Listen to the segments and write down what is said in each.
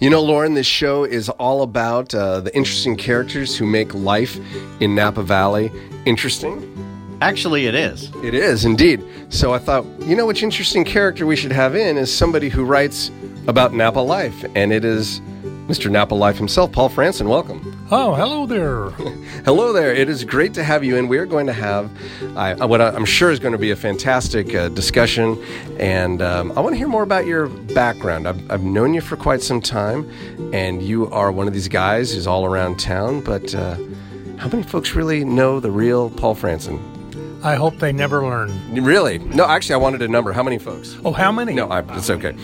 You know, Lauren, this show is all about uh, the interesting characters who make life in Napa Valley interesting. Actually, it is. It is indeed. So I thought, you know, which interesting character we should have in is somebody who writes about Napa life, and it is Mr. Napa Life himself, Paul Franson. Welcome. Oh, hello there. Hello there. It is great to have you and We are going to have uh, what I'm sure is going to be a fantastic uh, discussion, and um, I want to hear more about your background. I've, I've, known you for quite some time, and you are one of these guys who's all around town. But uh, how many folks really know the real Paul Franson? I hope they never learn. Really? No, actually, I wanted a number. How many folks? Oh, how many? No, I, it's okay.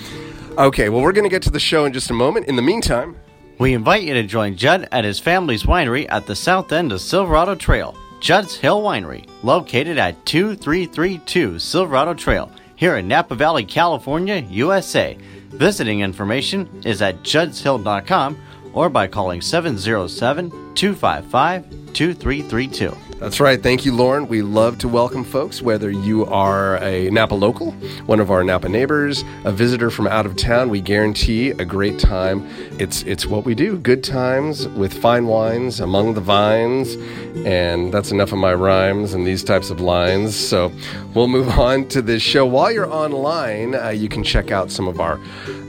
Okay, well, we're going to get to the show in just a moment. In the meantime, we invite you to join Judd at his family's winery at the south end of Silverado Trail, Judd's Hill Winery, located at 2332 Silverado Trail, here in Napa Valley, California, USA. Visiting information is at juddshill.com or by calling 707 255 2332. That's right. Thank you, Lauren. We love to welcome folks, whether you are a Napa local, one of our Napa neighbors, a visitor from out of town. We guarantee a great time. It's it's what we do. Good times with fine wines among the vines, and that's enough of my rhymes and these types of lines. So we'll move on to this show. While you're online, uh, you can check out some of our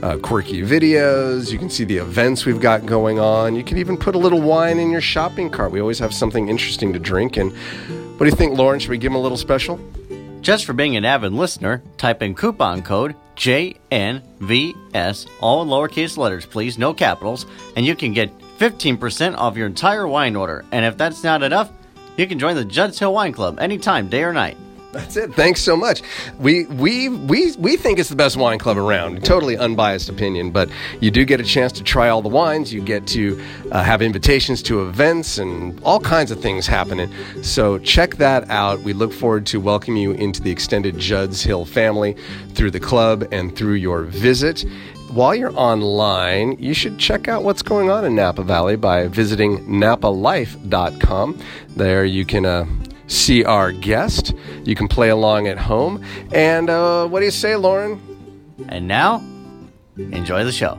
uh, quirky videos. You can see the events we've got going on. You can even put a little wine in your shopping cart. We always have something interesting to drink and what do you think, Lauren? Should we give him a little special? Just for being an avid listener, type in coupon code JNVS, all lowercase letters, please, no capitals, and you can get 15% off your entire wine order. And if that's not enough, you can join the Judd's Hill Wine Club anytime, day or night. That's it. Thanks so much. We we we we think it's the best wine club around. Totally unbiased opinion, but you do get a chance to try all the wines. You get to uh, have invitations to events and all kinds of things happening. So check that out. We look forward to welcoming you into the extended Judd's Hill family through the club and through your visit while you're online, you should check out what's going on in Napa Valley by visiting napalife.com. There you can uh, see our guest. You can play along at home. And uh, what do you say, Lauren? And now, enjoy the show.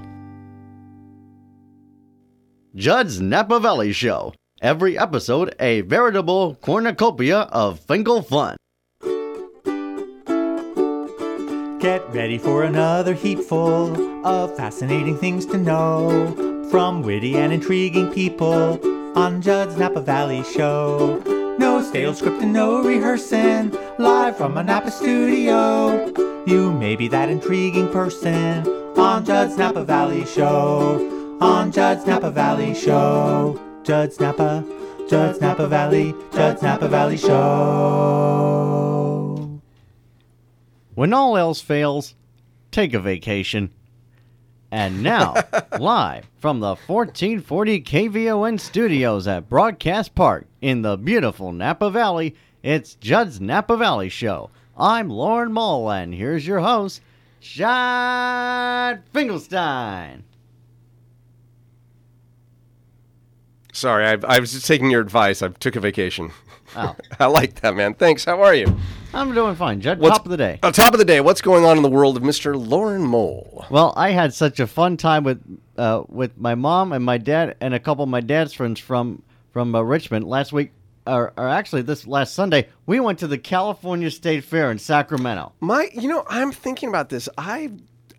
Judd's Napa Valley Show. Every episode, a veritable cornucopia of Finkel fun. Get ready for another heapful of fascinating things to know from witty and intriguing people on Judd's Napa Valley Show. No stale script and no rehearsing. Live from a Napa studio. You may be that intriguing person on Judd's Napa Valley Show. On Judd's Napa Valley Show. Judd's Napa, Judd's Napa Valley, Judd's Napa Valley Show. When all else fails, take a vacation. And now, live from the 1440 KVON studios at Broadcast Park in the beautiful Napa Valley, it's Judd's Napa Valley Show. I'm Lauren Mull, and here's your host, Judd Finkelstein. Sorry, I, I was just taking your advice. I took a vacation. Oh. I like that, man. Thanks. How are you? I'm doing fine, Judd. What's- Top of the day. Uh, top of the day. What's going on in the world of Mr. Lauren Mole? Well, I had such a fun time with uh, with my mom and my dad and a couple of my dad's friends from from uh, Richmond last week, or, or actually this last Sunday. We went to the California State Fair in Sacramento. My, you know, I'm thinking about this. I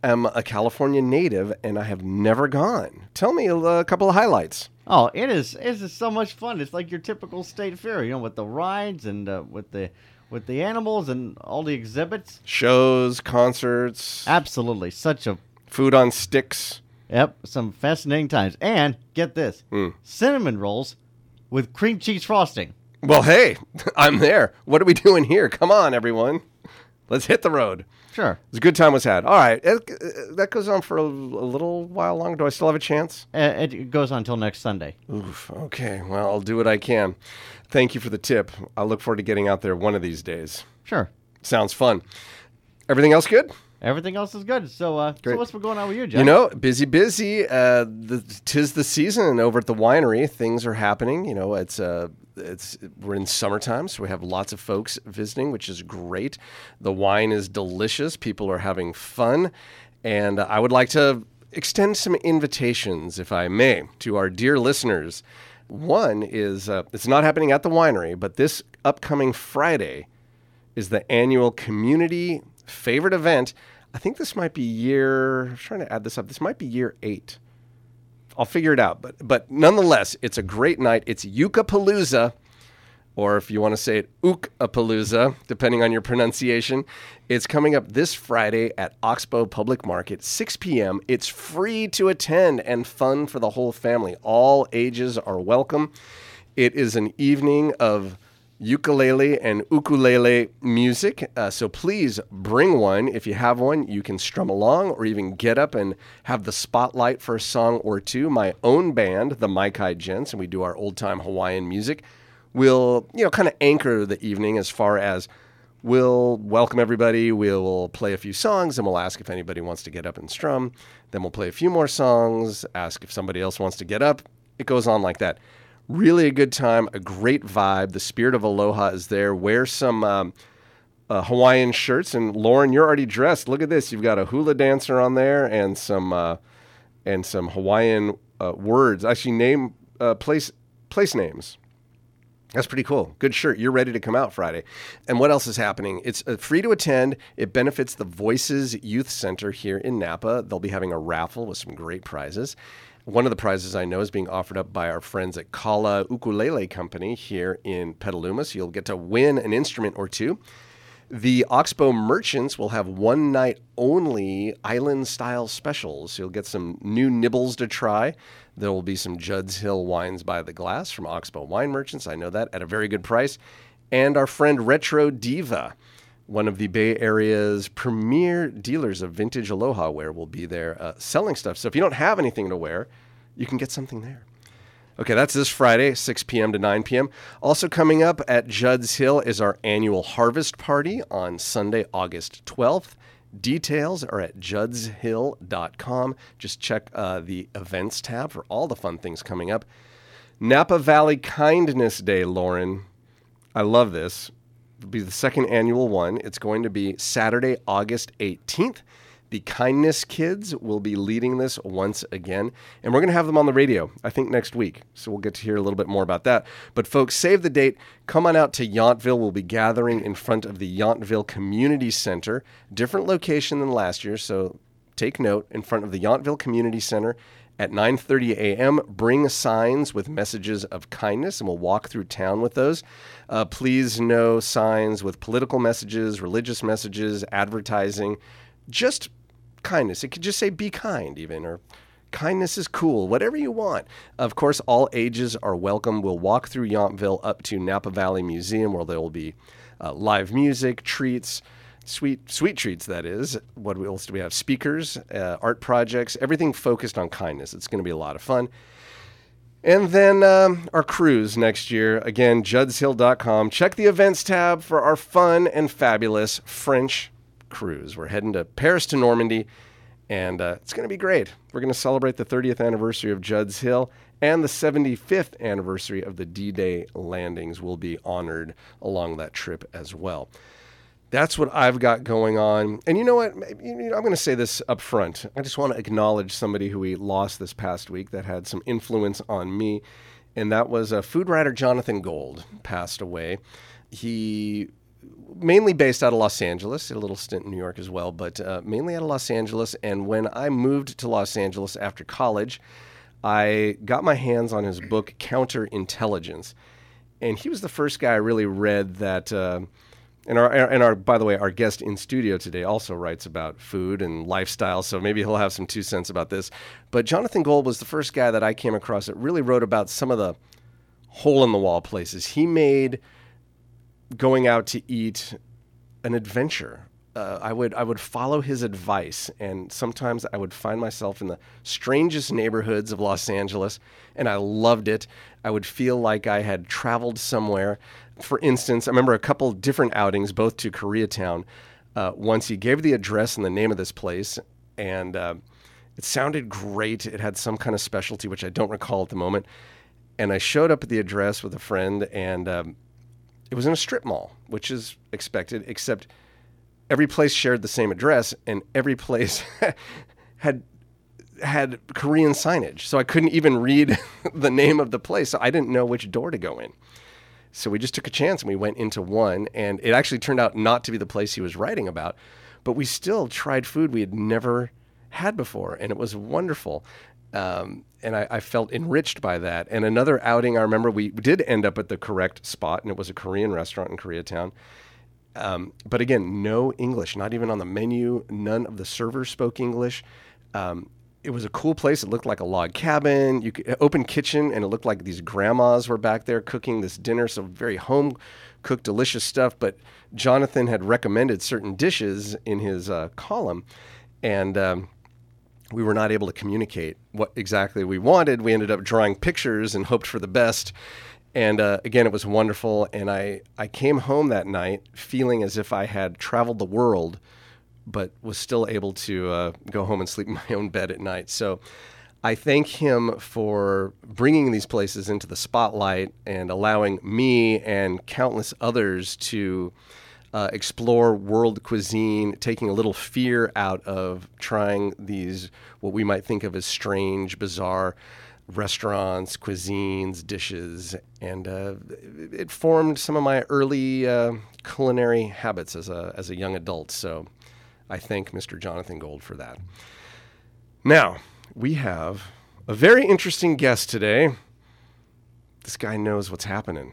am a California native, and I have never gone. Tell me a, a couple of highlights. Oh, it is it is so much fun. It's like your typical state fair, you know, with the rides and uh, with the with the animals and all the exhibits. Shows, concerts, Absolutely, such a food on sticks. yep, some fascinating times. And get this, cinnamon rolls with cream cheese frosting. Well, hey, I'm there. What are we doing here? Come on, everyone. Let's hit the road. Sure, It's a good time was had. All right, it, uh, that goes on for a, a little while longer. Do I still have a chance? uh, it goes on until next Sunday. Oof. Okay. Well, I'll do what I can. Thank you for the tip. I look forward to getting out there one of these days. Sure, Sounds fun. Everything else good? Everything else is good. So, uh, so Great. what's going on with you, John? You know, busy, busy. Uh, the, tis the season over at the winery. Things are happening. You know, it's uh, it's we're in summertime, so we have lots of folks visiting, which is great. The wine is delicious. People are having fun, and I would like to extend some invitations, if I may, to our dear listeners. One is uh, it's not happening at the winery, but this upcoming Friday is the annual community favorite event. I think this might be year. I'm trying to add this up. This might be year eight. I'll figure it out. But but nonetheless, it's a great night. It's Yucapalooza, or if you want to say it, Ookapalooza, depending on your pronunciation. It's coming up this Friday at Oxbow Public Market, 6 p.m. It's free to attend and fun for the whole family. All ages are welcome. It is an evening of ukulele and ukulele music. Uh, so please bring one. If you have one, you can strum along or even get up and have the spotlight for a song or two. My own band, the Maikai Gents, and we do our old time Hawaiian music, will, you know, kind of anchor the evening as far as we'll welcome everybody. We'll play a few songs and we'll ask if anybody wants to get up and strum. Then we'll play a few more songs, ask if somebody else wants to get up. It goes on like that. Really a good time, a great vibe. The spirit of aloha is there. Wear some um, uh, Hawaiian shirts. And Lauren, you're already dressed. Look at this. You've got a hula dancer on there and some uh, and some Hawaiian uh, words. Actually, name uh, place place names. That's pretty cool. Good shirt. You're ready to come out Friday. And what else is happening? It's uh, free to attend. It benefits the Voices Youth Center here in Napa. They'll be having a raffle with some great prizes. One of the prizes I know is being offered up by our friends at Kala Ukulele Company here in Petaluma. So you'll get to win an instrument or two. The Oxbow merchants will have one night only island style specials. You'll get some new nibbles to try. There will be some Judd's Hill wines by the glass from Oxbow Wine Merchants. I know that at a very good price. And our friend Retro Diva, one of the Bay Area's premier dealers of vintage aloha wear, will be there uh, selling stuff. So if you don't have anything to wear, you can get something there. Okay, that's this Friday, 6 p.m. to 9 p.m. Also coming up at Judd's Hill is our annual harvest party on Sunday, August 12th. Details are at juddshill.com. Just check uh, the events tab for all the fun things coming up. Napa Valley Kindness Day, Lauren. I love this. Be the second annual one. It's going to be Saturday, August 18th. The Kindness Kids will be leading this once again, and we're going to have them on the radio, I think, next week. So we'll get to hear a little bit more about that. But, folks, save the date. Come on out to Yountville. We'll be gathering in front of the Yountville Community Center, different location than last year. So take note in front of the Yountville Community Center at 9:30 a.m. Bring signs with messages of kindness, and we'll walk through town with those. Uh, please no signs with political messages, religious messages, advertising. Just kindness. It could just say "be kind," even or kindness is cool. Whatever you want. Of course, all ages are welcome. We'll walk through Yountville up to Napa Valley Museum, where there will be uh, live music, treats sweet sweet treats that is what else do we have speakers uh, art projects everything focused on kindness it's going to be a lot of fun and then um, our cruise next year. Again juddshill.com check the events tab for our fun and fabulous french cruise. We're heading to paris to normandy and uh, it's going to be great. We're going to celebrate the 30th anniversary of judd's hill and the 75th anniversary of the d-day landings. Will be honored along that trip as well that's what I've got going on. And you know what? You know, I'm going to say this up front. I just want to acknowledge somebody who we lost this past week that had some influence on me, and that was a food writer Jonathan Gold passed away. He mainly based out of Los Angeles, a little stint in New York as well, but uh, mainly out of Los Angeles. And when I moved to Los Angeles after college, I got my hands on his book Counterintelligence, and he was the first guy I really read that. Uh, and our and our by the way, our guest in studio today also writes about food and lifestyle, so maybe he'll have some two cents about this. But Jonathan Gold was the first guy that I came across that really wrote about some of the hole in the wall places. He made going out to eat an adventure. Uh, I would I would follow his advice, and sometimes I would find myself in the strangest neighborhoods of Los Angeles, and I loved it. I would feel like I had traveled somewhere for instance, I remember a couple different outings, both to Koreatown. Uh, once he gave the address and the name of this place, and uh, it sounded great. It had some kind of specialty, which I don't recall at the moment. And I showed up at the address with a friend, and um, it was in a strip mall, which is expected, except every place shared the same address, and every place had had Korean signage, so I couldn't even read the name of the place. So I didn't know which door to go in. So we just took a chance and we went into one, and it actually turned out not to be the place he was writing about, but we still tried food we had never had before, and it was wonderful. Um, and I, I felt enriched by that. And another outing, I remember we did end up at the correct spot, and it was a Korean restaurant in Koreatown. Um, but again, no English, not even on the menu. None of the servers spoke English. Um, it was a cool place. It looked like a log cabin. You could, open kitchen, and it looked like these grandmas were back there cooking this dinner. So very home cooked, delicious stuff. But Jonathan had recommended certain dishes in his uh, column, and um, we were not able to communicate what exactly we wanted. We ended up drawing pictures and hoped for the best. And uh, again, it was wonderful. And I, I came home that night feeling as if I had traveled the world, but was still able to uh, go home and sleep in my own bed at night. So I thank him for bringing these places into the spotlight and allowing me and countless others to uh, explore world cuisine, taking a little fear out of trying these, what we might think of as strange, bizarre restaurants, cuisines, dishes, and uh, it formed some of my early uh, culinary habits as a as a young adult. So I thank Mr. Jonathan Gold for that. Now we have a very interesting guest today. This guy knows what's happening.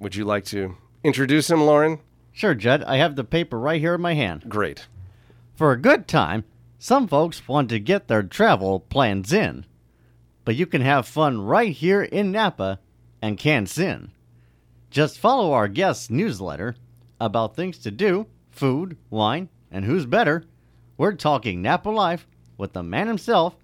Would you like to introduce him, Lauren? Sure, Judd. I have the paper right here in my hand. Great. For a good time, some folks want to get their travel plans in. But you can have fun right here in Napa and can't sin. Just follow our guest's newsletter about things to do, food, wine, and who's better. We're talking Napa Life with the man himself,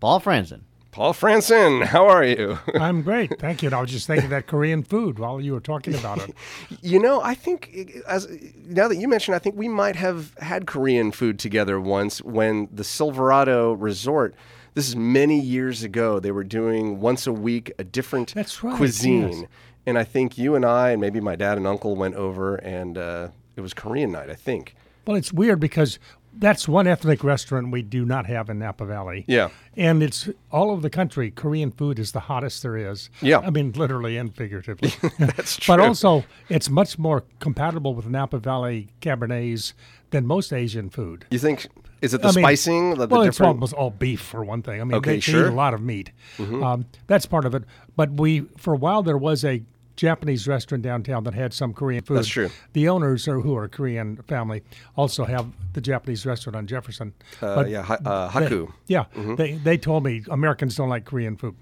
Paul Franson. Paul Franson, how are you? I'm great. Thank you. And I was just thinking of that Korean food while you were talking about it. You know, I think as now that you mentioned, I think we might have had Korean food together once when the Silverado Resort. This is many years ago. They were doing once a week a different right, cuisine, yes. and I think you and I and maybe my dad and uncle went over, and uh, it was Korean night. I think. Well, it's weird because that's one ethnic restaurant we do not have in Napa Valley. Yeah. And it's all over the country. Korean food is the hottest there is. Yeah. I mean, literally and figuratively. That's true. But also, it's much more compatible with Napa Valley Cabernets than most Asian food. You think is it the I mean, spicing? The, the well, it's almost all beef for one thing. I mean, Okay, they, they sure. Mm-hmm. eat a lot of meat. Um, that's part of it. But we, for a while, there was a Japanese restaurant downtown that had some Korean food. That's true. The owners, are, who are a Korean family, also have the Japanese restaurant on Jefferson. uh, But yeah, ha- uh, they- haku. yeah, Mm-hmm. they they told me Americans don't like Korean food.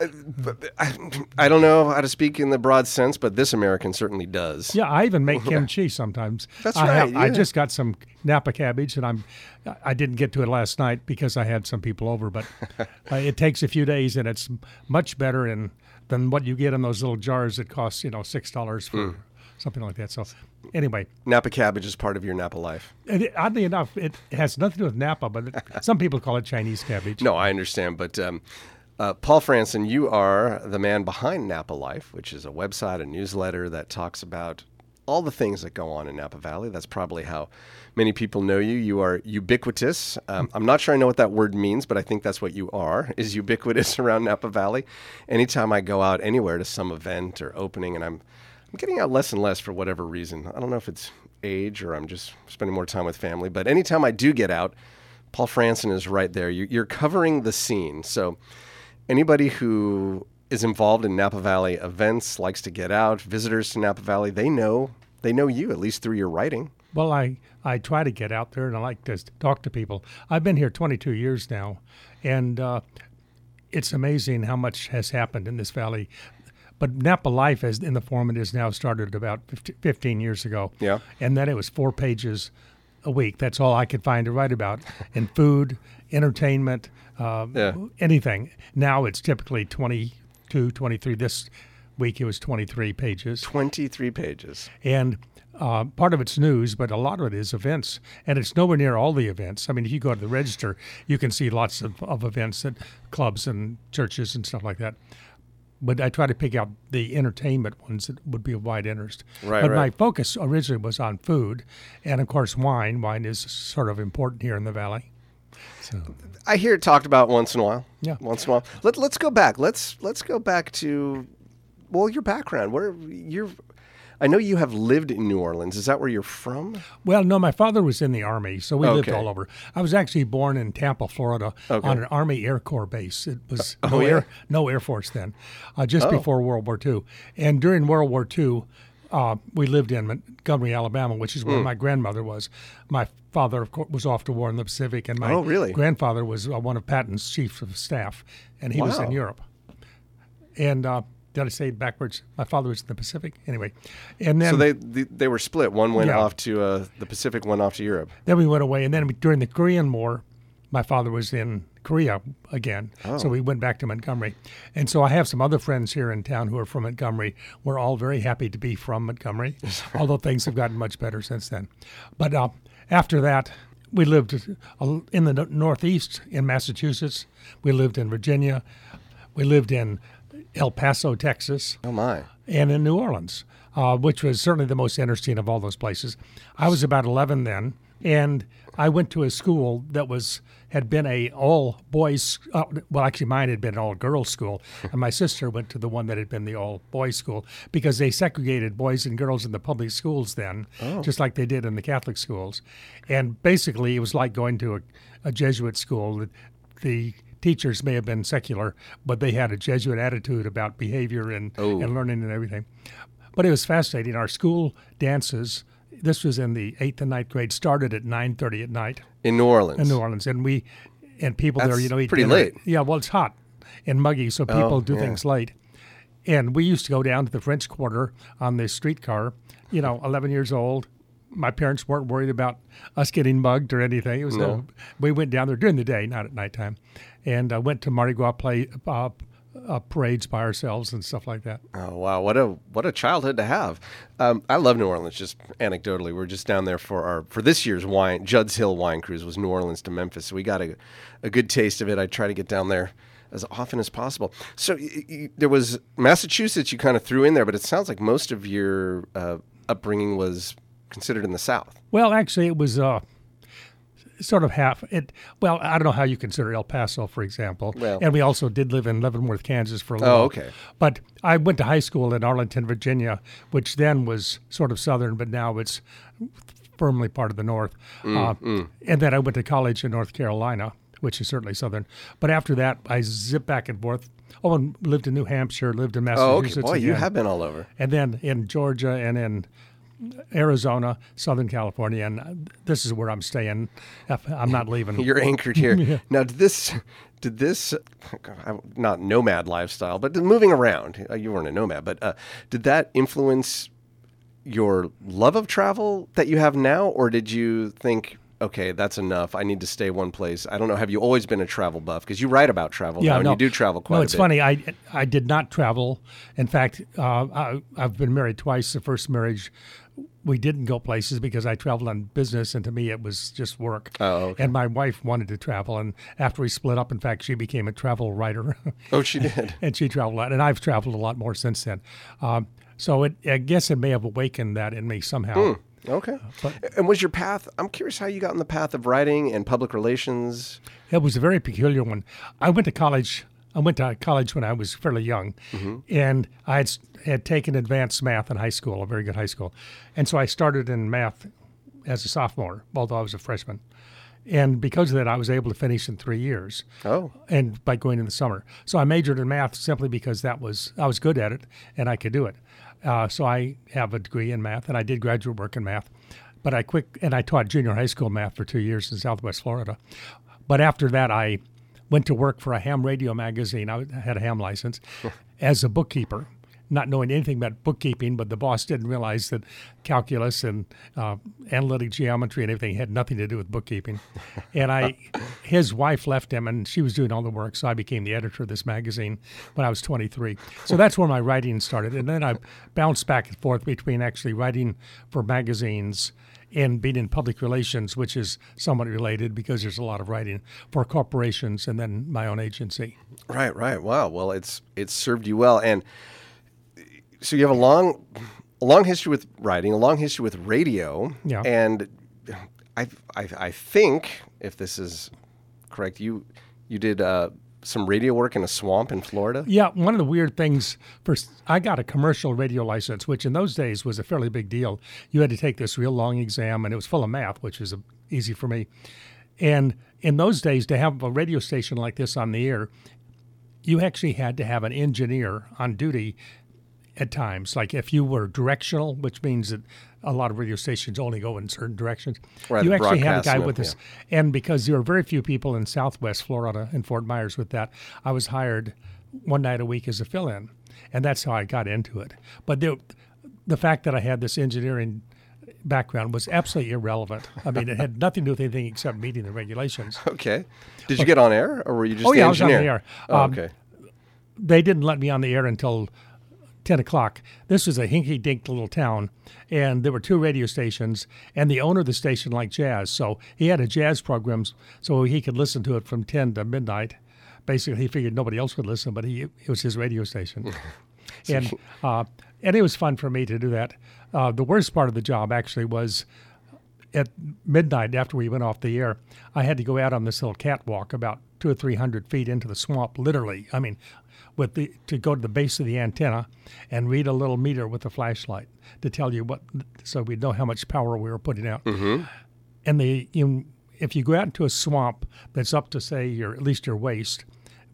I, I don't know how to speak in the broad sense, but this American certainly does. Yeah, I even make kimchi sometimes. That's I right, I yeah. just got some Napa cabbage, and I'm I didn't get to it last night because I had some people over. But uh, it takes a few days, and it's much better in, than what you get in those little jars that cost you know six dollars for Mm. something like that. So anyway, Napa cabbage is part of your Napa life. it, oddly enough, it has nothing to do with Napa, but it, some people call it Chinese cabbage. No, I understand, but um, uh, Paul Franson, you are the man behind Napa Life, which is a website, a newsletter that talks about all the things that go on in Napa Valley. That's probably how many people know you. You are ubiquitous. Um, I'm not sure I know what that word means, but I think that's what you are, is ubiquitous around Napa Valley. Anytime I go out anywhere to some event or opening, and I'm, I'm getting out less and less for whatever reason. I don't know if it's age or I'm just spending more time with family, but anytime I do get out, Paul Franson is right there. You- You're covering the scene. So anybody who is involved in Napa Valley events, likes to get out, visitors to Napa Valley, they know they know you at least through your writing. Well, I, I try to get out there and I like to talk to people. I've been here 22 years now, and uh, it's amazing how much has happened in this valley. But Napa Life, as in the form it is now, started about 15 years ago. Yeah. And then it was four pages a week. That's all I could find to write about in food, entertainment, uh, Yeah. anything. Now it's typically 22, 23. This week it was 23 pages Twenty three pages. and uh, part of it's news, but a lot of it is events, and it's nowhere near all the events. I mean, if you go to the register, you can see lots of, of events at clubs and churches and stuff like that. But I try to pick out the entertainment ones that would be of wide interest. Right, but my focus originally was on food, and of course wine. Wine is sort of important here in the valley. So I hear it talked about once in a while. Yeah. once in a while. Let, let's go back. Let's let's go back to well your background. Where you're. I know you have lived in New Orleans. Is that where you're from? Well, no, my father was in the Army, so we lived all over. I was actually born in Tampa, Florida, Okay. on an Army Air Corps base. It was Oh, no, yeah? air, no Air Force then, uh, just Oh. before World War II. And during World War II, uh, we lived in Montgomery, Alabama, which is where my grandmother was. My father, of course, was off to war in the Pacific, and my Oh, really? grandfather was uh, one of Patton's chiefs of staff, and he was in Europe. And uh, did I say backwards? My father was in the Pacific. Anyway, and then So they they, they were split. One went Yeah. off to uh, the Pacific, one off to Europe. Then we went away, and then during the Korean War, my father was in Korea again, so we went back to Montgomery. And so I have some other friends here in town who are from Montgomery. We're all very happy to be from Montgomery, although things have gotten much better since then. But uh, after that, we lived in the Northeast in Massachusetts. We lived in Virginia. We lived in El Paso, Texas Oh my! and in New Orleans, uh, which was certainly the most interesting of all those places. I was about 11 then, and I went to a school that was had been a all boys. Uh, well, actually, mine had been an all girls school, and my sister went to the one that had been the all boys school because they segregated boys and girls in the public schools then, just like they did in the Catholic schools. And basically, it was like going to a, a Jesuit school. The teachers may have been secular, but they had a Jesuit attitude about behavior and, Oh. and learning and everything. But it was fascinating. Our school dances. This was in the eighth and ninth grade. Started at nine thirty at night In New Orleans. in New Orleans, and we and people there, you know, eat pretty dinner. late. Yeah, well, it's hot and muggy, so oh, people Oh, do yeah. things late. And we used to go down to the French Quarter on the streetcar. You know, eleven years old. My parents weren't worried about us getting mugged or anything. It was no. Uh, we went down there during the day, not at nighttime, and uh, went to Mardi Gras play uh, uh, parades by ourselves and stuff like that. Oh wow, what a what a childhood to have. Um, I love New Orleans. Just anecdotally, we're just down there for our for this year's wine Judd's Hill wine cruise was New Orleans to Memphis. So we got a a good taste of it. I try to get down there as often as possible. So y- y- there was Massachusetts you kind of threw in there, but it sounds like most of your uh, upbringing was considered in the South. Well, actually, it was uh, sort of half. It well, I don't know how you consider El Paso, for example. Well- and we also did live in Leavenworth, Kansas, for a little. Oh, okay. But I went to high school in Arlington, Virginia, which then was sort of southern, but now it's firmly part of the North. Mm, uh, And then I went to college in North Carolina, which is certainly southern. But after that, I zipped back and forth. Oh, and lived in New Hampshire, lived in Massachusetts. Oh, okay. Boy, you have been all over. and then in Georgia and in Arizona, Southern California, and this is where I'm staying. I'm not leaving. You're anchored here. Now, did this, did this, not nomad lifestyle, but moving around? uh, You weren't a nomad, but uh, did that influence your love of travel that you have now, or did you think, okay, that's enough. I need to stay one place. I don't know. Have you always been a travel buff? Because you write about travel now, and no. you do travel quite No, it's funny. I I did not travel. In fact, uh, I, I've been married twice. The first marriage, we didn't go places because I traveled on business, and to me it was just work. Oh, okay. And my wife wanted to travel, and after we split up, in fact, she became a travel writer. Oh, she did. and she traveled a lot, and I've traveled a lot more since then. Um, so it, I guess it may have awakened that in me somehow. Okay. and was your path? I'm curious how you got in the path of writing and public relations. It was a very peculiar one. I went to college. I went to college when I was fairly young, and I had, had taken advanced math in high school, a very good high school, and so I started in math as a sophomore, although I was a freshman. And because of that, I was able to finish in three years. Oh. and by going in the summer. So I majored in math simply because that was I was good at it and I could do it. Uh, so I have a degree in math and I did graduate work in math. But I quick and I taught junior high school math for two years in Southwest Florida. But after that, I went to work for a ham radio magazine. I had a ham license as a bookkeeper. Not knowing anything about bookkeeping, but the boss didn't realize that calculus and uh, analytic geometry and everything had nothing to do with bookkeeping. And I, his wife left him, and she was doing all the work, so I became the editor of this magazine when I was 23. So that's where my writing started, and then I bounced back and forth between actually writing for magazines and being in public relations, which is somewhat related because there's a lot of writing for corporations and then my own agency. Right, right. Wow. Well, it's it's served you well, and so you have a long, a long history with writing, a long history with radio, Yeah. and I, I, I think if this is correct, you you did uh, some radio work in a swamp in Florida. Yeah, one of the weird things first I got a commercial radio license, which in those days was a fairly big deal. You had to take this real long exam and it was full of math, which uh, easy for me. And in those days to have a radio station like this on the air, you actually had to have an engineer on duty at times. Like if you were directional, which means that a lot of radio stations only go in certain directions, Right, you actually had a guy with this. And because there were very few people in Southwest Florida and Fort Myers with that, I was hired one night a week as a fill-in, and that's how I got into it. But the the fact that I had this engineering background was absolutely irrelevant. I mean, it had nothing to do with anything except meeting the regulations. Okay. Did you get on air, or were you just Oh, the yeah, I was on the engineer? air. Oh, Um, okay. they didn't let me on the air until 10 o'clock. This was a hinky dink little town, and there were two radio stations, and the owner of the station liked jazz. So he had a jazz program so he could listen to it from 10 to midnight. Basically, he figured nobody else would listen, but he, it was his radio station. and, uh, and it was fun for me to do that. Uh, the worst part of the job actually was at midnight after we went off the air, I had to go out on this little catwalk about two or three hundred feet into the swamp, literally. I mean, with the to go to the base of the antenna and read a little meter with a flashlight to tell you what, so we'd know how much power we were putting out. Mm-hmm. And the you, if you go out into a swamp that's up to say your at least your waist,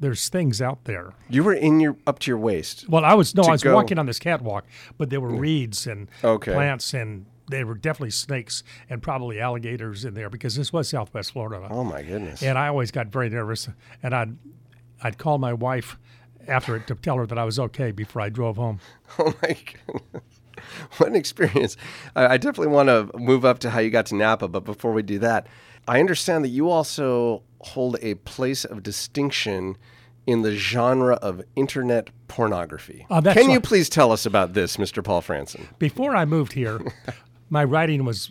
there's things out there. You were in your up to your waist. Well, I was no, I was go- walking on this catwalk, but there were reeds and Okay. plants and there were definitely snakes and probably alligators in there because this was Southwest Florida. Oh my goodness. And I always got very nervous, and I'd I'd call my wife after it to tell her that I was okay before I drove home. Oh my goodness. What an experience. I, definitely want to move up to how you got to Napa, but before we do that, I understand that you also hold a place of distinction in the genre of internet pornography. That's Can you please tell us about this, Mr. Paul Franson? Before I moved here, my writing was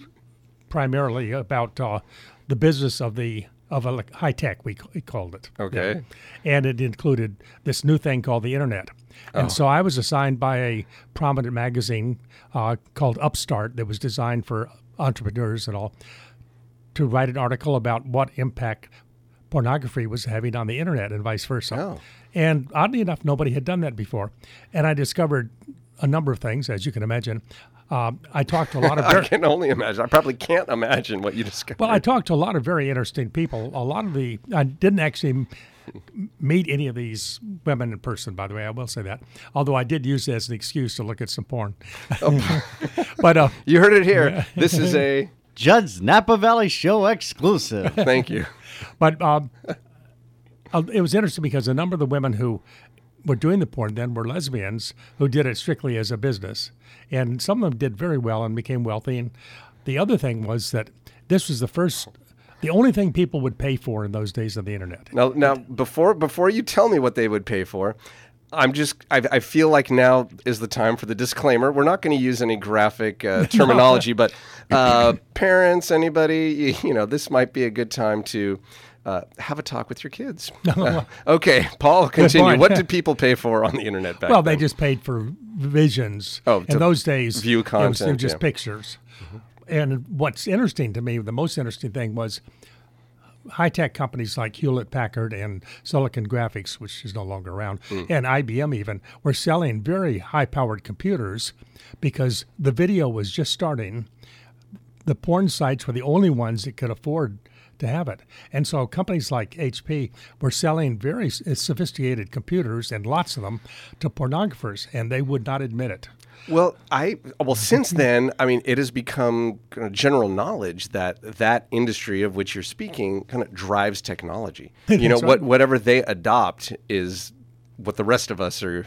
primarily about uh, the business of the of a high tech. We, we called it. Okay. and it included this new thing called the internet. And so I was assigned by a prominent magazine uh, called Upstart that was designed for entrepreneurs and all to write an article about what impact pornography was having on the internet and vice versa. Oh. And oddly enough, nobody had done that before. And I discovered a number of things, as you can imagine. Um, I talked to a lot of I can only imagine. I probably can't imagine what you discovered. well, I talked to a lot of very interesting people. A lot of the I didn't actually meet any of these women in person. By the way, I will say that. Although I did use it as an excuse to look at some porn. but uh, you heard it here. This is a Judd's Napa Valley Show exclusive. thank you. but um, uh, it was interesting because a number of the women who were doing the porn then were lesbians who did it strictly as a business, and some of them did very well and became wealthy. And the other thing was that this was the first, the only thing people would pay for in those days of the internet. Now, now before before you tell me what they would pay for, I'm just I, I feel like now is the time for the disclaimer. We're not going to use any graphic uh, terminology, but uh, parents, anybody, you, you know, this might be a good time to. Uh, have a talk with your kids. Uh, okay, Paul, continue. What did people pay for on the internet back then? Well, then? they just paid for visions. Oh, in those days, view was- It was, just yeah. pictures. And what's interesting to me, the most interesting thing was high tech companies like Hewlett Packard and Silicon Graphics, which is no longer around, Hmm. and IBM even, were selling very high powered computers because the video was just starting. The porn sites were the only ones that could afford to have it. And so companies like HP were selling very uh, sophisticated computers and lots of them to pornographers, and they would not admit it. Well, I well since then, I mean, it has become kind of general knowledge that that industry of which you're speaking kind of drives technology. You know, That's what whatever they adopt is what the rest of us are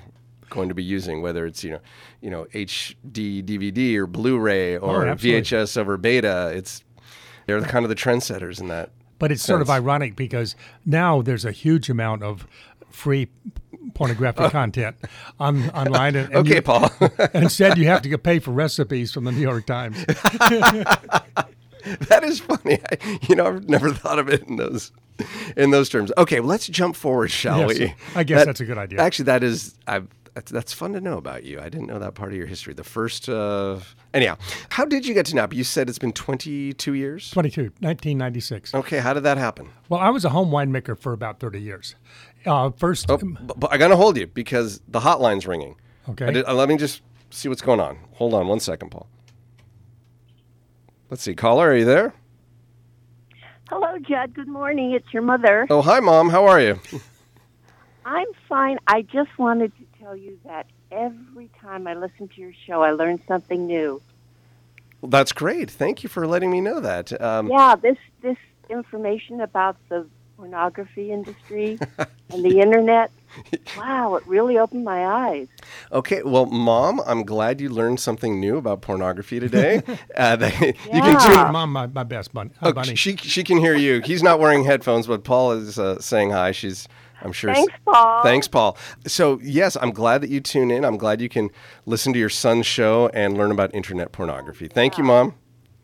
going to be using, whether it's you know, you know, HD DVD or Blu-ray oh, or Oh. VHS over Beta. It's they're the kind of the trendsetters in that. But it's sort of ironic because now there's a huge amount of free pornographic oh. content on online. And, and Okay, you- Paul. and instead, you have to get paid for recipes from the New York Times. that is funny. I, you know, I've never thought of it in those in those terms. Okay, well, let's jump forward, shall Yes, we? I guess that's a good idea. Actually, that is. I've That's, that's fun to know about you. I didn't know that part of your history. The first, uh, anyhow, how did you get to Napa? You said it's been 22 years. 22, 1996. Okay, how did that happen? Well, I was a home winemaker for about 30 years. Uh, first, Oh, but, but I gotta hold you because the hotline's ringing. Okay. I did- uh, let me just see what's going on. Hold on one second, Paul. Let's see, caller, are you there? Hello, Judd. Good morning. It's your mother. Oh, hi, mom. How are you? I'm fine. I just wanted to tell you that every time I listen to your show, I learn something new. Well, that's great. Thank you for letting me know that. Um, Yeah, this this information about the pornography industry and the internet. Wow, it really opened my eyes. Okay, well, mom, I'm glad you learned something new about pornography today. uh, that- you can Yeah. tune. Mom, my, my best bun, uh, Oh, bunny. she she can hear you. He's not wearing headphones, but Paul is uh, saying hi. She's, I'm sure. Thanks, Paul. Thanks, Paul. So yes, I'm glad that you tune in. I'm glad you can listen to your son's show and learn about internet pornography. Thank you, mom.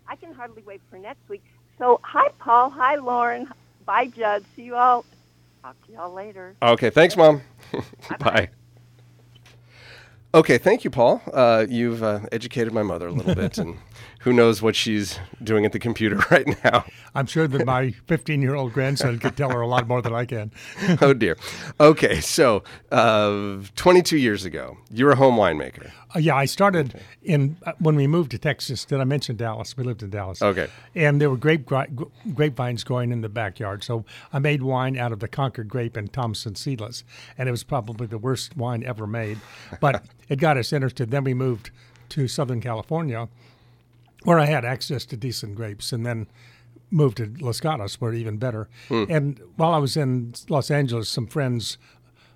I can hardly wait for next week. So, hi, Paul. Hi, Lauren. Bye, Judd. See you all. Talk to y'all later. Okay, thanks, mom. Bye. Okay, thank you, Paul. Uh, you've uh, educated my mother a little bit, and who knows what she's doing at the computer right now. I'm sure that my 15 year old grandson could tell her a lot more than I can. oh dear. Okay, so uh, 22 years ago, you were a home winemaker. Uh, yeah, I started in uh, when we moved to Texas. Did I mention Dallas? We lived in Dallas. Okay. And there were grape gri- grapevines growing in the backyard. So I made wine out of the Concord grape and Thompson seedless, and it was probably the worst wine ever made, but it got us interested. Then we moved to Southern California, where I had access to decent grapes, and then moved to Los Gatos, where even better. And while I was in Los Angeles, some friends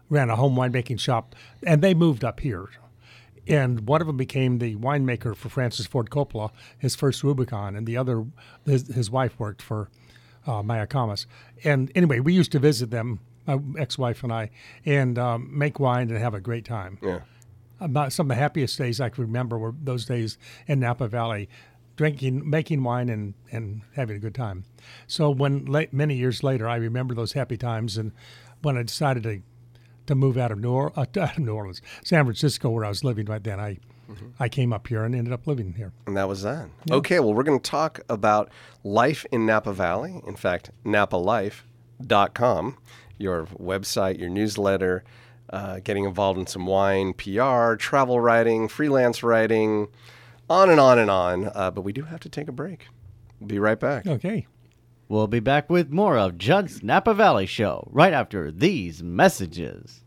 ran a home winemaking shop, and they moved up here and one of them became the winemaker for Francis Ford Coppola, his first Rubicon, and the other, his, his wife worked for uh, Mayacamas. And anyway, we used to visit them, my ex-wife and I, and um, make wine and have a great time. Yeah. About some of the happiest days I can remember were those days in Napa Valley, drinking, making wine, and, and having a good time. So when late, many years later, I remember those happy times, and when I decided to to move out of New, or- uh, out of New Orleans, San Francisco, where I was living right then, I I came up here and ended up living here. And that was that. Okay, well, we're going to talk about life in Napa Valley. In fact, napalife.com, your website, your newsletter, uh, getting involved in some wine, PR, travel writing, freelance writing, on and on and on. Uh, but we do have to take a break. We'll be right back. Okay. We'll be back with more of Judd's Napa Valley Show right after these messages.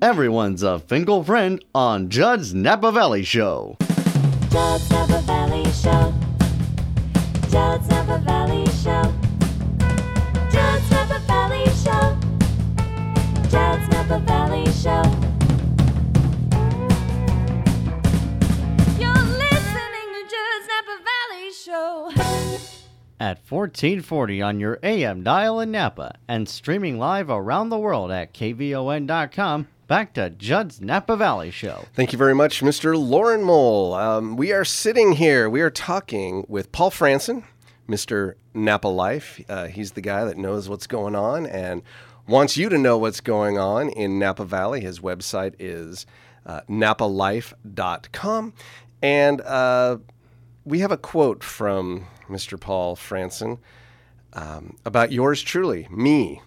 Everyone's a Finkel friend on Judd's Napa Valley Show. Judd's Napa Valley Show. Judd's Napa Valley At 1440 on your AM dial in Napa and streaming live around the world at kvon.com. Back to Judd's Napa Valley Show. Thank you very much, Mr. Lauren Mole. Um, we are sitting here, we are talking with Paul Franson, Mr. Napa Life. Uh, he's the guy that knows what's going on and wants you to know what's going on in Napa Valley. His website is uh, napalife.com. And uh, we have a quote from Mr. Paul Franson um, about yours truly, me,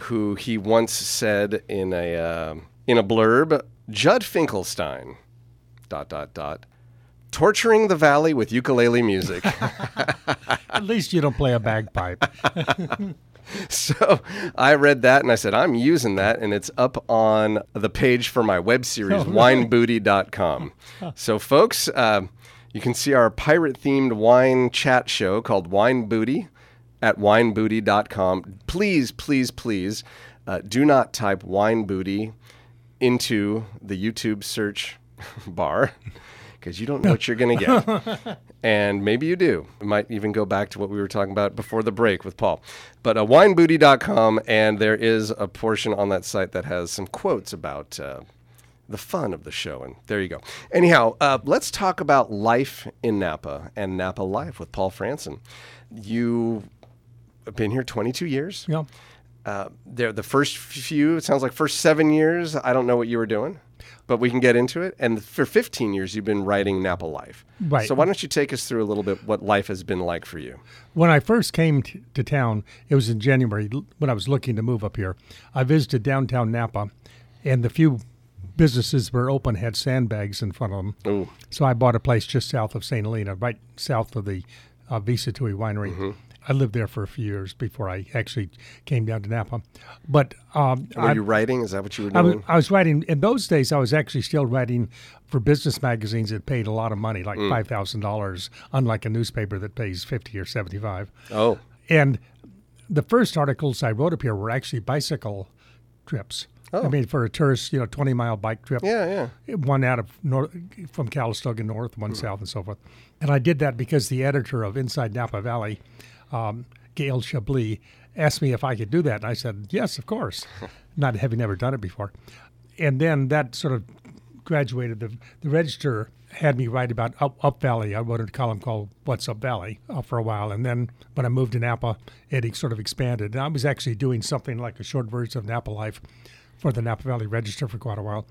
who he once said in a uh, in a blurb, Judd Finkelstein, dot dot dot, torturing the valley with ukulele music. At least you don't play a bagpipe. so I read that and I said, I'm using that, and it's up on the page for my web series, winebooty.com. so, folks, uh, you can see our pirate themed wine chat show called Wine Booty at winebooty.com. Please, please, please uh, do not type wine booty into the YouTube search bar because you don't know what you're going to get. and maybe you do. It might even go back to what we were talking about before the break with Paul. But uh, winebooty.com, and there is a portion on that site that has some quotes about. Uh, the fun of the show. And there you go. Anyhow, uh, let's talk about life in Napa and Napa life with Paul Franson. You have been here 22 years. know, uh, there the first few. It sounds like first seven years. I don't know what you were doing, but we can get into it. And for 15 years, you've been writing Napa Life. Right. So why don't you take us through a little bit what life has been like for you? When I first came t- to town, it was in January when I was looking to move up here. I visited downtown Napa, and the few businesses were open had sandbags in front of them. Ooh. So I bought a place just south of St. Helena, right south of the uh, V. Sattui winery. Mm-hmm. I lived there for a few years before I actually came down to Napa. But um, Were I, you writing? Is that what you were I was, doing? I was writing in those days. I was actually still writing for business magazines that paid a lot of money, Mm. like five thousand dollars, unlike a newspaper that pays fifty or seventy-five. oh, And the first articles I wrote up here were actually bicycle trips. I mean, for a tourist, you know, twenty-mile bike trip. Oh. yeah, yeah. One out of north from Calistoga north, one south, and so forth. And I did that because the editor of Inside Napa Valley, um, Gail Chablis, asked me if I could do that, and I said yes, of course, not having never done it before. And then that sort of graduated. The the Register had me write about Up, Up Valley. I wrote a column called "What's Up Valley" uh, for a while, and then when I moved to Napa, it sort of expanded. And I was actually doing something like a short version of Napa Life for the Napa Valley Register for quite a while,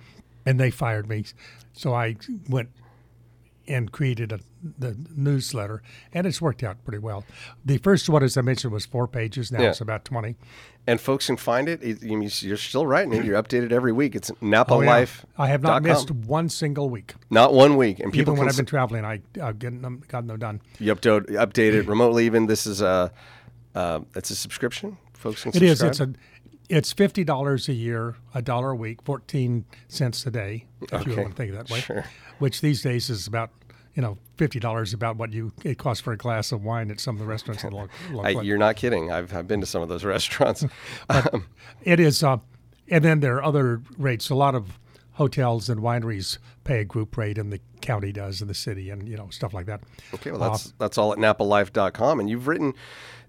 and they fired me. So I went and created a, the newsletter, and it's worked out pretty well. The first one, as I mentioned, was four pages. Now Yeah. it's about twenty. And folks can find it. It- you- You're still writing it. You're updated every week. It's Napa Oh, yeah. Life. I have not missed one single week. Not one week. And people Even when I've been traveling, I, I've gotten them, gotten them done. you update, update it remotely. Even this is a uh, it's a subscription. Folks can It is. subscribe. It's a. It's fifty dollars a year, a dollar a week, fourteen cents a day, if you want to think that way. Sure. Which these days is about, you know, fifty dollars about what you it costs for a glass of wine at some of the restaurants in Lo- I, you're not kidding. I've, I've been to some of those restaurants. Um, It is, uh, and then there are other rates. A lot of hotels and wineries pay a group rate, and the county does, and the city, and you know stuff like that. Okay, well, that's that's all at napalife.com. And you've written,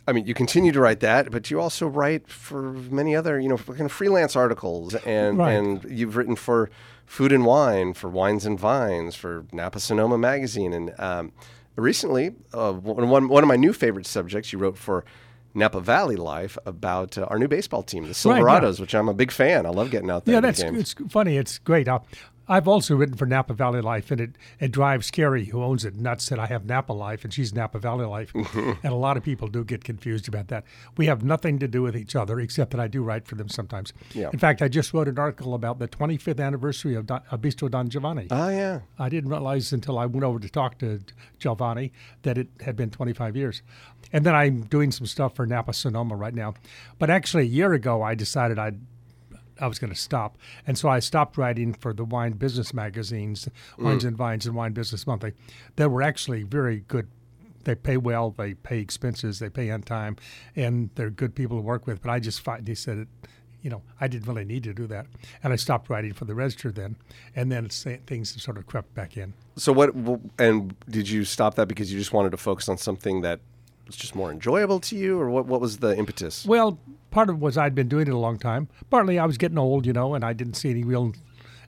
I mean, you continue to write that, but you also write for many other, you know, kind of freelance articles, and Right. and you've written for Food and Wine, for Wines and Vines, for Napa Sonoma Magazine, and um, recently, uh, one one of my new favorite subjects you wrote for. Napa Valley Life about uh, our new baseball team, the Right, yeah. Silverados, which I'm a big fan. I love getting out there. Yeah, that's it's funny. It's great. Uh, I've also written for Napa Valley Life, and it, it drives Carrie, who owns it, nuts that I have Napa Life and she's Napa Valley Life. and a lot of people do get confused about that. We have nothing to do with each other, except that I do write for them sometimes. Yeah. In fact, I just wrote an article about the 25th anniversary of, Don, of Bistro Don Giovanni. Oh yeah, I didn't realize until I went over to talk to Giovanni that it had been 25 years. And then I'm doing some stuff for Napa Sonoma right now. But actually, a year ago, I decided I'd I was going to stop, and so I stopped writing for the wine business magazines, Wines mm. and Vines and Wine Business Monthly. That were actually very good. They pay well, they pay expenses, they pay on time, and they're good people to work with. But I just find they said it, you know, I didn't really need to do that, and I stopped writing for the Register then, and then things sort of crept back in. So what? And did you stop that because you just wanted to focus on something that was just more enjoyable to you, or what? What was the impetus? Well, part of it was I'd been doing it a long time. Partly I was getting old, you know, and I didn't see any real.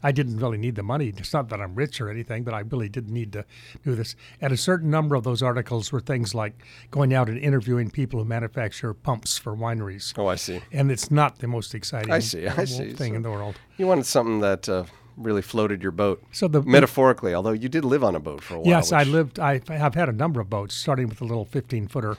I didn't really need the money. It's not that I'm rich or anything, but I really didn't need to do this. And a certain number of those articles were things like going out and interviewing people who manufacture pumps for wineries. Oh, I see. And it's not the most exciting I see, I see. thing So- in the world. You wanted something that uh, really floated your boat, So the metaphorically. Although you did live on a boat for a while. Yes, I lived. I, have had a number of boats, starting with a little 15 footer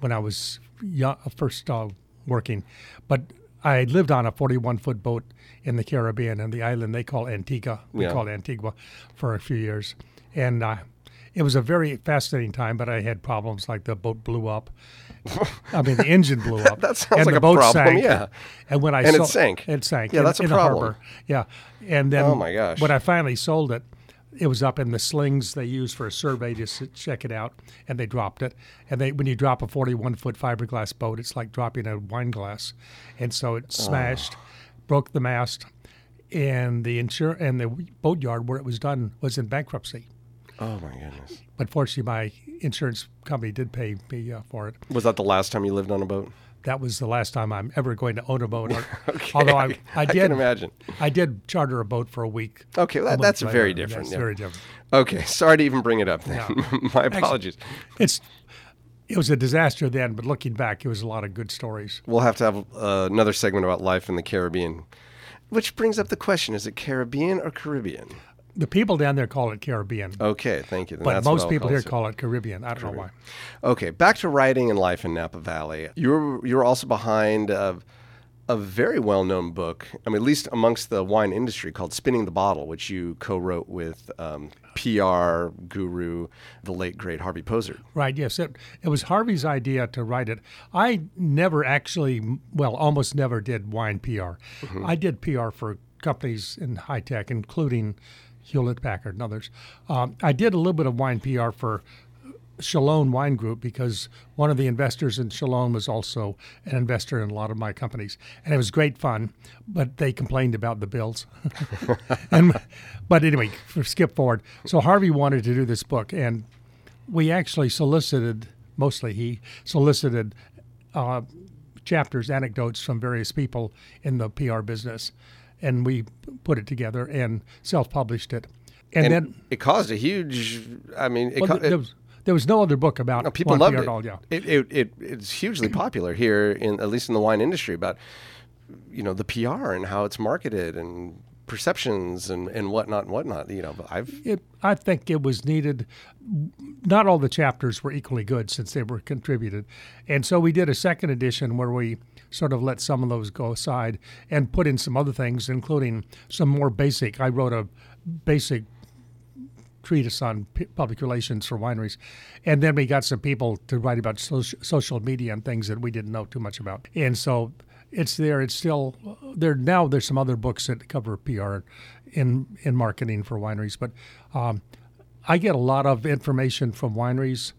when I was young, first uh, working. But I lived on a 41 foot boat in the Caribbean and the island they call Antigua. We Yeah. called Antigua for a few years, and uh, it was a very fascinating time. But I had problems like the boat blew up. I mean, the engine blew up. That sounds and like the a boat problem, sank. yeah. And when I And it sank. it sank. Yeah, in- that's a in problem. harbor. Yeah, and then Oh, my gosh. when I finally sold it, it was up in the slings they use for a survey to check it out, and they dropped it. And they, when you drop a 41 foot fiberglass boat, it's like dropping a wine glass, and so it oh. smashed, broke the mast, and the insur- and the boatyard where it was done was in bankruptcy. Oh my goodness. But fortunately, my insurance company did pay me uh, for it. Was that the last time you lived on a boat? That was the last time I'm ever going to own a boat. Okay, Although I, I, I did, can imagine. I did charter a boat for a week. Okay, that, month that's later. very different. That's yeah. very different. Okay, sorry to even bring it up then. My apologies. It's it was a disaster then, but looking back, it was a lot of good stories. We'll have to have uh, another segment about life in the Caribbean, which brings up the question: Is it Caribbean or Caribbean? The people down there call it Caribbean, Okay, thank you. Then but most people call here it. call it Caribbean. I don't know why. Okay, back to writing and life in Napa Valley. You're you're also behind a, a very well known book. I mean, at least amongst the wine industry, called "Spinning the Bottle," which you co-wrote with um, PR guru, the late great Harvey Posert. Right, yes. It, it was Harvey's idea to write it. I never actually, well, almost never did wine PR. I did PR for companies in high tech, including Hewlett Packard and others. Um, I did a little bit of wine PR for Chalone Wine Group because one of the investors in Chalone was also an investor in a lot of my companies, and it was great fun. But they complained about the bills. and but anyway, skip forward. So Harvey wanted to do this book, and we actually solicited, mostly he solicited uh, chapters, anecdotes from various people in the PR business, and we put it together and self-published it. And, And then it caused a huge. I mean, it, well, there, was, there was no other book about No, people loved it. all. Yeah, It, it, it. It's hugely popular here, in at least in the wine industry, about you know the PR and how it's marketed and perceptions and, and whatnot and whatnot. You know, but I've it, I think it was needed. Not all the chapters were equally good since they were contributed, and so we did a second edition where we sort of let some of those go aside and put in some other things, including some more basic. I wrote a basic treatise on public relations for wineries, and then we got some people to write about social, social media and things that we didn't know too much about, and so it's there. It's still there now. There's some other books that cover PR in in marketing for wineries, but um, I get a lot of information from wineries,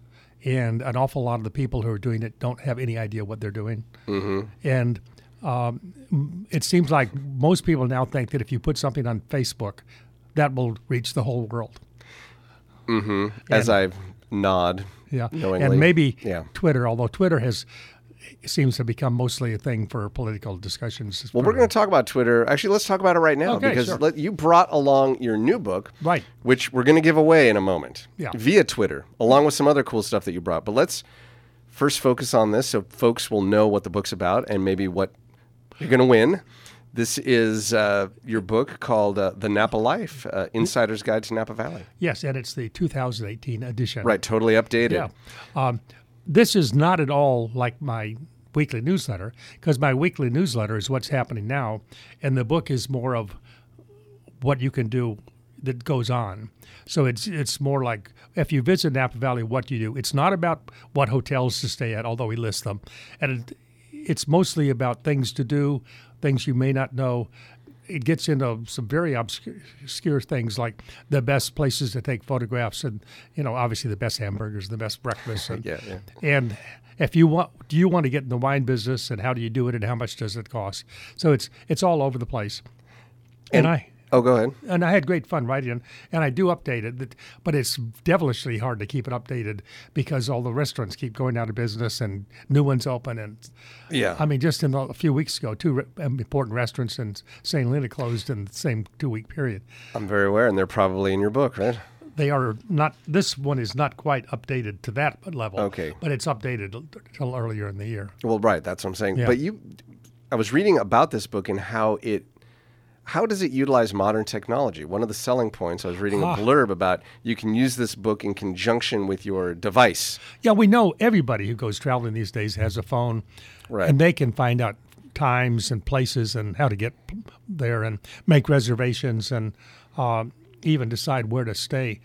and an awful lot of the people who are doing it don't have any idea what they're doing, mm-hmm. and um, it seems like most people now think that if you put something on Facebook, that will reach the whole world. as I nod. Yeah, knowingly. and maybe Yeah. Twitter, although Twitter has seems to become mostly a thing for political discussions. Well, we're going to talk about Twitter. Actually, let's talk about it right now Okay, because sure. let, you brought along your new book, Right. Which we're going to give away in a moment, Yeah. via Twitter, along with some other cool stuff that you brought. But let's first focus on this so folks will know what the book's about and maybe what you're going to win. This is uh, your book called uh, "The Napa Life: uh, Insider's Guide to Napa Valley." yes, and it's the 2018 edition. Right, totally updated. Yeah. Um, this is not at all like my weekly newsletter because my weekly newsletter is what's happening now, and the book is more of what you can do that goes on. So it's it's more like if you visit Napa Valley, what do you do? It's not about what hotels to stay at, although we list them, and it, it's mostly about things to do, things you may not know. It gets into some very obscure, obscure things like the best places to take photographs, and you know, obviously the best hamburgers, the best breakfast, and, Yeah, yeah. and if you want, do you want to get in the wine business, and how do you do it, and how much does it cost? So it's it's all over the place, and, I Oh, go ahead. and I had great fun writing it, and I do update it, but- it's devilishly hard to keep it updated because all the restaurants keep going out of business and new ones open. And Yeah. I mean, just in the, a few weeks ago, two re- um, important restaurants in St. Helena closed in the same two week period. I'm very aware, and they're probably in your book, right? They are not. This one is not quite updated to that level. Okay. but it's updated until earlier in the year. Well, right. That's what I'm saying. Yeah. But you, I was reading about this book and how it, how does it utilize modern technology? One of the selling points I was reading Ah. a blurb about you can use this book in conjunction with your device. Yeah, we know everybody who goes traveling these days has a phone, Right. and they can find out times and places and how to get there and make reservations and uh, even decide where to stay.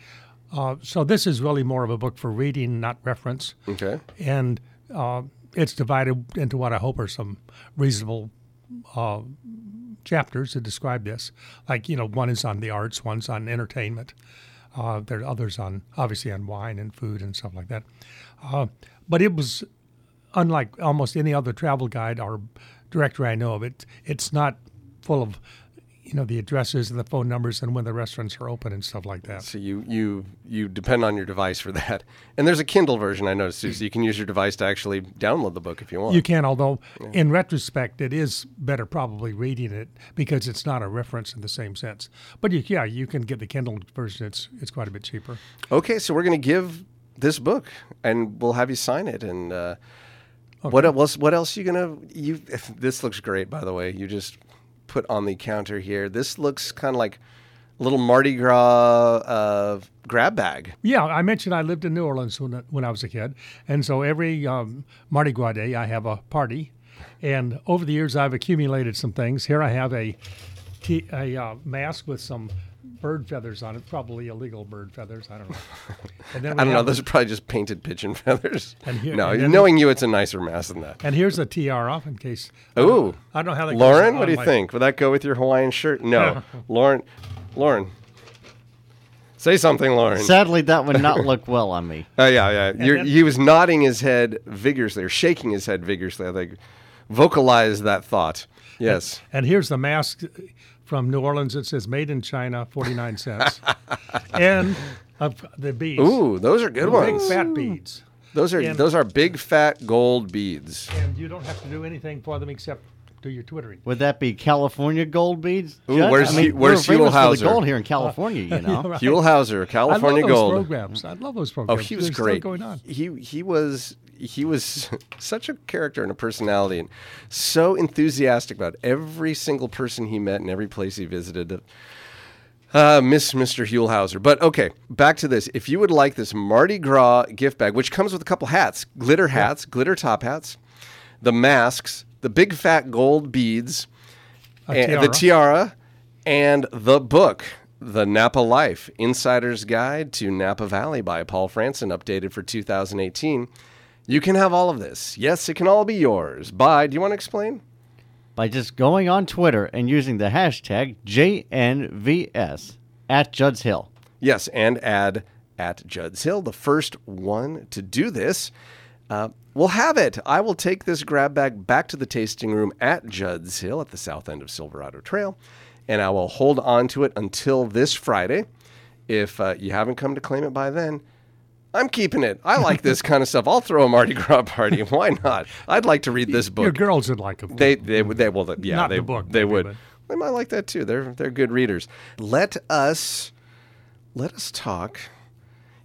Uh, so this is really more of a book for reading, not reference, Okay. and uh, it's divided into what I hope are some reasonable uh, chapters to describe this. Like you know, one is on the arts, one's on entertainment. Uh, there are others on obviously on wine and food and stuff like that. Uh, but it was unlike almost any other travel guide or directory I know of. It it's not full of you know the addresses and the phone numbers and when the restaurants are open and stuff like that. So you you you depend on your device for that. And there's a Kindle version I noticed too, so you can use your device to actually download the book if you want. You can, although in retrospect, it is better probably reading it because it's not a reference in the same sense. But you, yeah, you can get the Kindle version. It's it's quite a bit cheaper. Okay, so we're going to give this book, and we'll have you sign it. And uh, what else? What else you gonna? You this looks great, by the way. You just put on the counter here. This looks kind of like a little Mardi Gras uh, grab bag. Yeah, I mentioned I lived in New Orleans when, when I was a kid, and so every um, Mardi Gras day I have a party, and over the years I've accumulated some things. Here I have a t- a uh, mask with some bird feathers on it, probably illegal bird feathers. I don't know. And then I don't know. have- Those are probably just painted pigeon feathers. And here- no, and knowing you, it's a nicer mask than that. And here's a TR off in case. Ooh, I don't know how that. Lauren, on what do you my- think? Would that go with your Hawaiian shirt? No, Lauren, Lauren, say something, Lauren. Sadly, that would not look well on me. Oh yeah, yeah. You're, then- he was nodding his head vigorously, or shaking his head vigorously. I think vocalize that thought. Yes. And here's the mask from New Orleans. It says "Made in China," forty nine cents, and of the beads. Ooh, those are good big ones. fat beads. Those are and- those are big fat gold beads. And you don't have to do anything for them except do your twittering. Would that be California gold beads? Ooh, Judd? where's I mean, Hu- where's we're famous Huell-Howser? the gold here in California, you know. Right. Huell Howser, California I love those Gold. programs. I love those programs. Oh, he was They're still great. going on. He he was he was such a character and a personality, and so enthusiastic about every single person he met and every place he visited. Uh, miss Mr. Huell Howser. But okay, back to this. If you would like this Mardi Gras gift bag, which comes with a couple hats, glitter hats, glitter top hats, the masks, the big fat gold beads, and the tiara, and the book, The Napa Life Insider's Guide to Napa Valley by Paul Franson, updated for 2018. You can have all of this. Yes, it can all be yours. By, do you want to explain? By just going on Twitter and using the hashtag JNVS at Judd's Hill. Yes, and add at Judd's Hill, the first one to do this. Uh, will have it. I will take this grab bag back to the tasting room at Judd's Hill at the south end of Silverado Trail, and I will hold on to it until this Friday. If uh, you haven't come to claim it by then, I'm keeping it. I like this kind of stuff. I'll throw a Mardi Gras party. Why not? I'd like to read this book. Your girls would like them. They they would they well yeah Not they the book, they maybe, would but- they might like that too. They're they're good readers. Let us let us talk.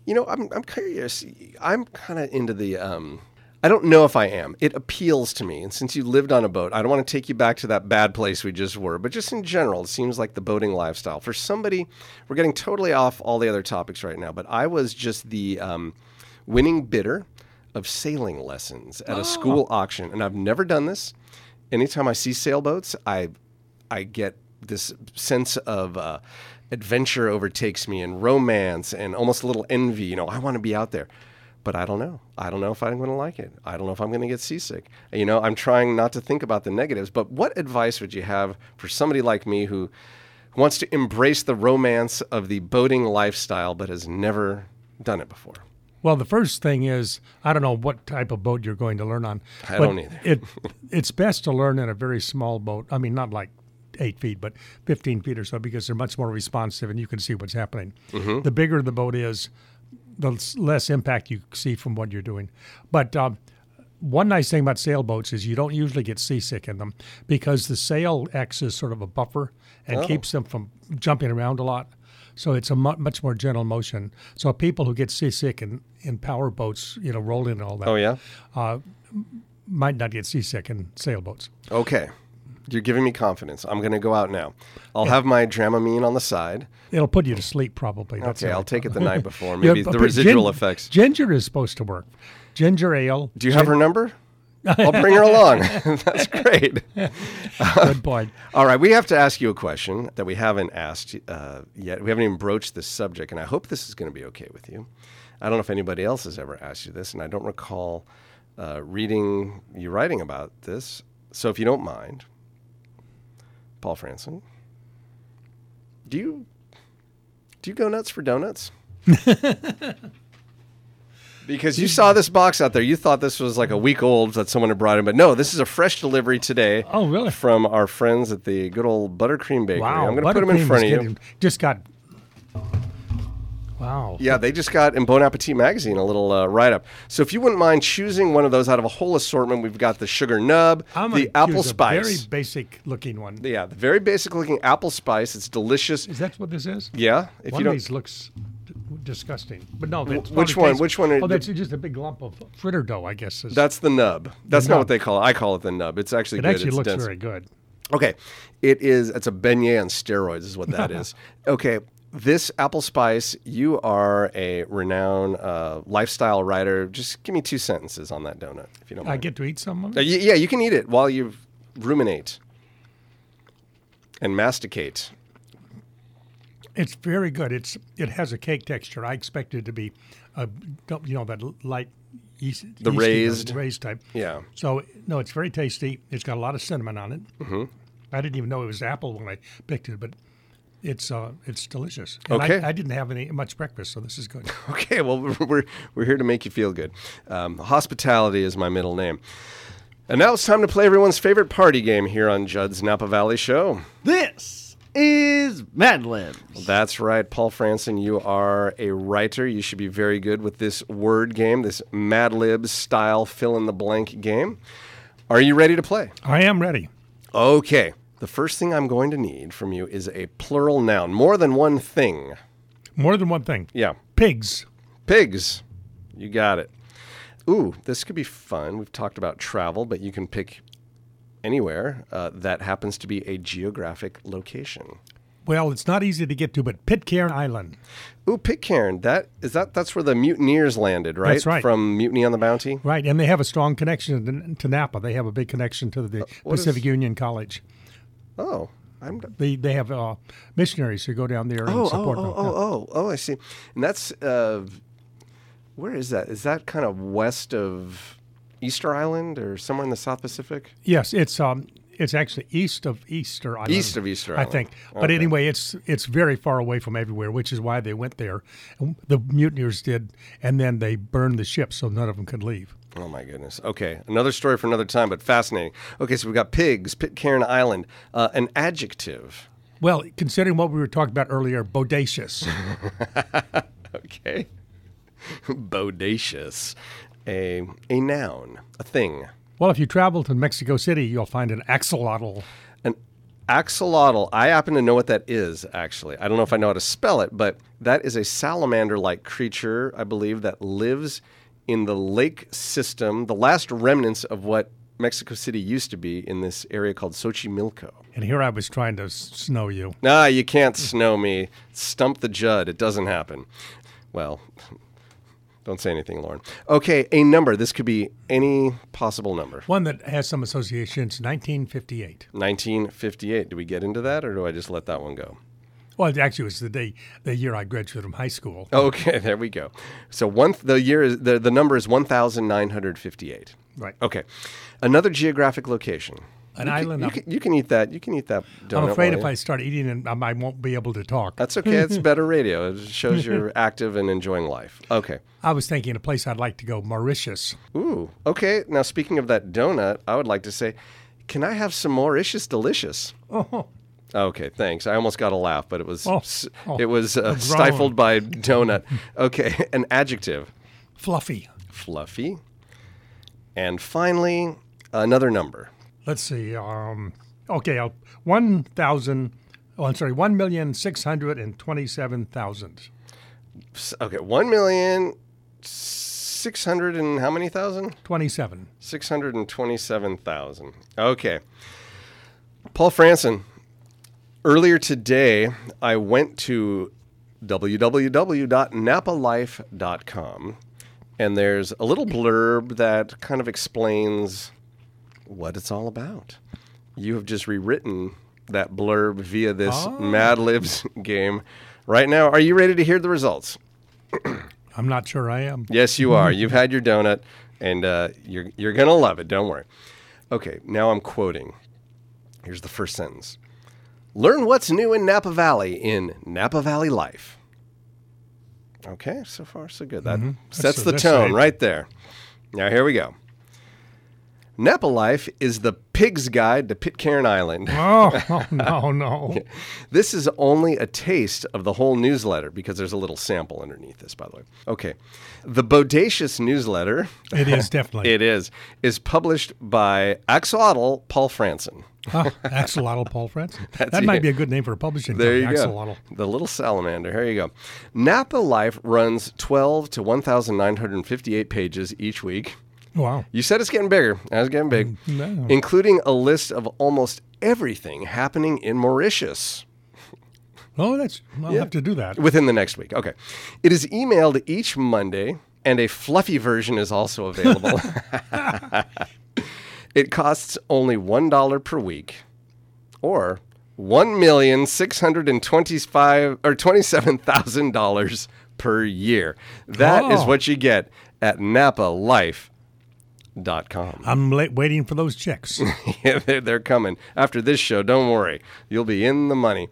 You know, I'm I'm curious. I'm kind of into the um. I don't know if I am. It appeals to me, and since you lived on a boat, I don't want to take you back to that bad place we just were. But just in general, it seems like the boating lifestyle for somebody. We're getting totally off all the other topics right now, but I was just the um, winning bidder of sailing lessons at a school auction, and I've never done this. Anytime I see sailboats, I I get this sense of uh, adventure overtakes me and romance and almost a little envy. You know, I want to be out there, but I don't know. I don't know if I'm going to like it. I don't know if I'm going to get seasick. You know, I'm trying not to think about the negatives. But what advice would you have for somebody like me who wants to embrace the romance of the boating lifestyle but has never done it before? Well, the first thing is I don't know what type of boat you're going to learn on. I don't either. it it's best to learn in a very small boat. I mean, not like eight feet, but 15 feet or so, because they're much more responsive and you can see what's happening. Mm-hmm. The bigger the boat is, the less impact you see from what you're doing. But um, one nice thing about sailboats is you don't usually get seasick in them because the sail acts as sort of a buffer and Oh. keeps them from jumping around a lot. So it's a mu- much more gentle motion. So people who get seasick in, in power boats, you know, rolling and all that, Oh, yeah? might not get seasick in sailboats. Okay. You're giving me confidence. I'm going to go out now. I'll have my Dramamine on the side. It'll put you to sleep probably. That's Okay, I'll take it the night before. Maybe but- the residual gin- effects. Ginger is supposed to work. Ginger ale. Do you have her number? I'll bring her along. That's great. Good point. All right, we have to ask you a question that we haven't asked uh, yet. We haven't even broached this subject, and I hope this is going to be okay with you. I don't know if anybody else has ever asked you this, and I don't recall uh, reading you writing about this. So if you don't mind, Paul Franson, do you do you go nuts for donuts? Because you saw this box out there, you thought this was like a week old that someone had brought in, but no, this is a fresh delivery today. Oh, really? From our friends at the good old Buttercream Bakery. Wow. I'm going to put them in front of you. getting- Just got. Wow. Yeah, they just got in Bon Appetit magazine a little uh, write up. So if you wouldn't mind choosing one of those out of a whole assortment, we've got the sugar nub, I'm the apple spice. very basic looking one. yeah, the very basic looking apple spice. It's delicious. Is that what this is? Yeah, if one you of don't. these looks. disgusting. But no, that's which one- tastes- which one are Oh, the- that's just a big lump of fritter dough, I guess. Is, That's the nub. That's not nub. what they call it. I call it the nub. It's actually it good. actually it's looks dense. very good. Okay, it is. It's a beignet on steroids, is what that is. Okay, this apple spice. You are a renowned uh, lifestyle writer. Just give me two sentences on that donut, if you don't mind. I get to eat some of Uh, it. y- yeah, you can eat it while you ruminate and masticate. It's very good. It's it has a cake texture. I expect it to be, a, you know, that light yeast, The raised. raised type. Yeah. So no, it's very tasty. It's got a lot of cinnamon on it. Mm-hmm. I didn't even know it was apple when I picked it, but it's uh, it's delicious. And Okay. I, I didn't have any much breakfast, so this is good. Okay, well, we're, we're here to make you feel good. Um, hospitality is my middle name. And now it's time to play everyone's favorite party game here on Judd's Napa Valley Show. This is Mad Libs. That's right, Paul Franson. You are a writer. You should be very good with this word game, this Mad Libs style fill in the blank game. Are you ready to play? I am ready. Okay. The first thing I'm going to need from you is a plural noun, more than one thing. More than one thing. Yeah. Pigs. Pigs. You got it. Ooh, this could be fun. We've talked about travel, but you can pick anywhere uh, that happens to be a geographic location. Well, it's not easy to get to, but Pitcairn Island. Ooh, Pitcairn. That is that. That's where the mutineers landed, right? That's right. From Mutiny on the Bounty. Right, and they have a strong connection to, Napa. They have a big connection to the Uh, what is- Pacific Union College. Oh, I'm. They they have uh, missionaries who go down there and Oh, oh, support oh, them. oh, oh, oh, I see. And that's uh, where is that? Is that kind of west of Easter Island or somewhere in the South Pacific? Yes, it's um it's actually east of Easter Island. East of Easter I Island. think. But Okay. anyway, it's it's very far away from everywhere, which is why they went there. The mutineers did, and then they burned the ship so none of them could leave. Oh my goodness. Okay, another story for another time, but fascinating. Okay, so we've got pigs, Pitcairn Island, uh, an adjective. Well, considering what we were talking about earlier, bodacious. Okay, bodacious, a a noun, a thing. well, if you travel to Mexico City, you'll find an axolotl. An axolotl. I happen to know what that is. Actually, I don't know if I know how to spell it, but that is a salamander-like creature, I believe, that lives in the lake system, the last remnants of what Mexico City used to be in this area called Xochimilco. And here I was trying to snow you. Nah, you can't snow me. Stump the Judd. It doesn't happen. Well, don't say anything, Lauren. Okay, a number. This could be any possible number. One that has some associations, 1958. 1958. Do we get into that, or do I just let that one go? Well, actually, it was the day, the year I graduated from high school. Okay, there we go. So one, the year is the the number is 1,958. Right. Okay, another geographic location. An You can- island. you can, you can eat that. You can eat that. Donut I'm afraid if I start eating it, um, I won't be able to talk. That's okay. It's better radio. It shows you're active and enjoying life. Okay. I was thinking a place I'd like to go, Mauritius. Ooh, okay. Now, speaking of that donut, I would like to say, can I have some Mauritius Delicious? Oh, Okay, thanks. I almost got a laugh, but it was Oh, oh, it was uh, stifled by donut. Okay, an adjective, fluffy. fluffy, and finally another number. Let's see. Um, okay, I'll, 1,000. Oh, I'm sorry, 1,627,000. S- Okay, one million six hundred and how many thousand? 27. 627,000. Okay. Paul Franson, earlier today, I went to www.napalife.com and there's a little blurb that kind of explains what it's all about. You have just rewritten that blurb via this Mad Libs game. Right now, are you ready to hear the results? I'm not sure I am. Yes, you are. You've had your donut, and uh, you're you're gonna love it. Don't worry. Okay, now I'm quoting. Here's the first sentence. Learn what's new in Napa Valley in Napa Valley Life. Okay, so far so good. That sets That's- the tone right there. Now here we go. Napa Life is the pig's guide to Pitcairn Island. Oh, oh no, no. This is only a taste of the whole newsletter because there's a little sample underneath this, by the way. Okay. The Bodacious newsletter, It is definitely. it is, is published by Axolotl Paul Franson. Huh, ah, Axolotl Paul Franson. That's that might it. be a good name for a publishing There you company. go. The little salamander. Here you go. Napa Life runs 12 to 1,958 pages each week. Wow. You said it's getting bigger. It's getting big, mm, no. including a list of almost everything happening in Mauritius Oh, that's. I'll have to do that. within the next week. Okay. It is emailed each Monday, and a fluffy version is also available. it costs only $1 per week or $1,625 or $27,000 per year. That is Oh. what you get at napalife.com. I'm late waiting for those checks. yeah, they're, they're coming. After this show, don't worry. You'll be in the money.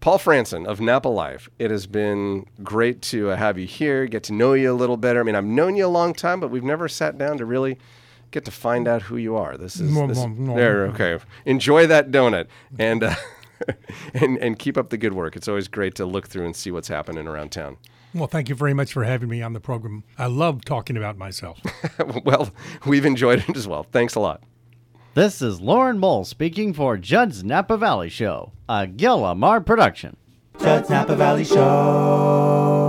Paul Franson of Napa Life, it has been great to uh, have you here, get to know you a little better. I mean, I've known you a long time, but we've never sat down to really get to find out who you are. This is, No, this, no, no. there. Okay, enjoy that donut and uh, and and keep up the good work. It's always great to look through and see what's happening around town. Well, thank you very much for having me on the program. I love talking about myself. well, we've enjoyed it as well. Thanks a lot. This is Lauren Mole speaking for Judd's Napa Valley Show, a Gil Lamar production. Judd's Napa Valley Show.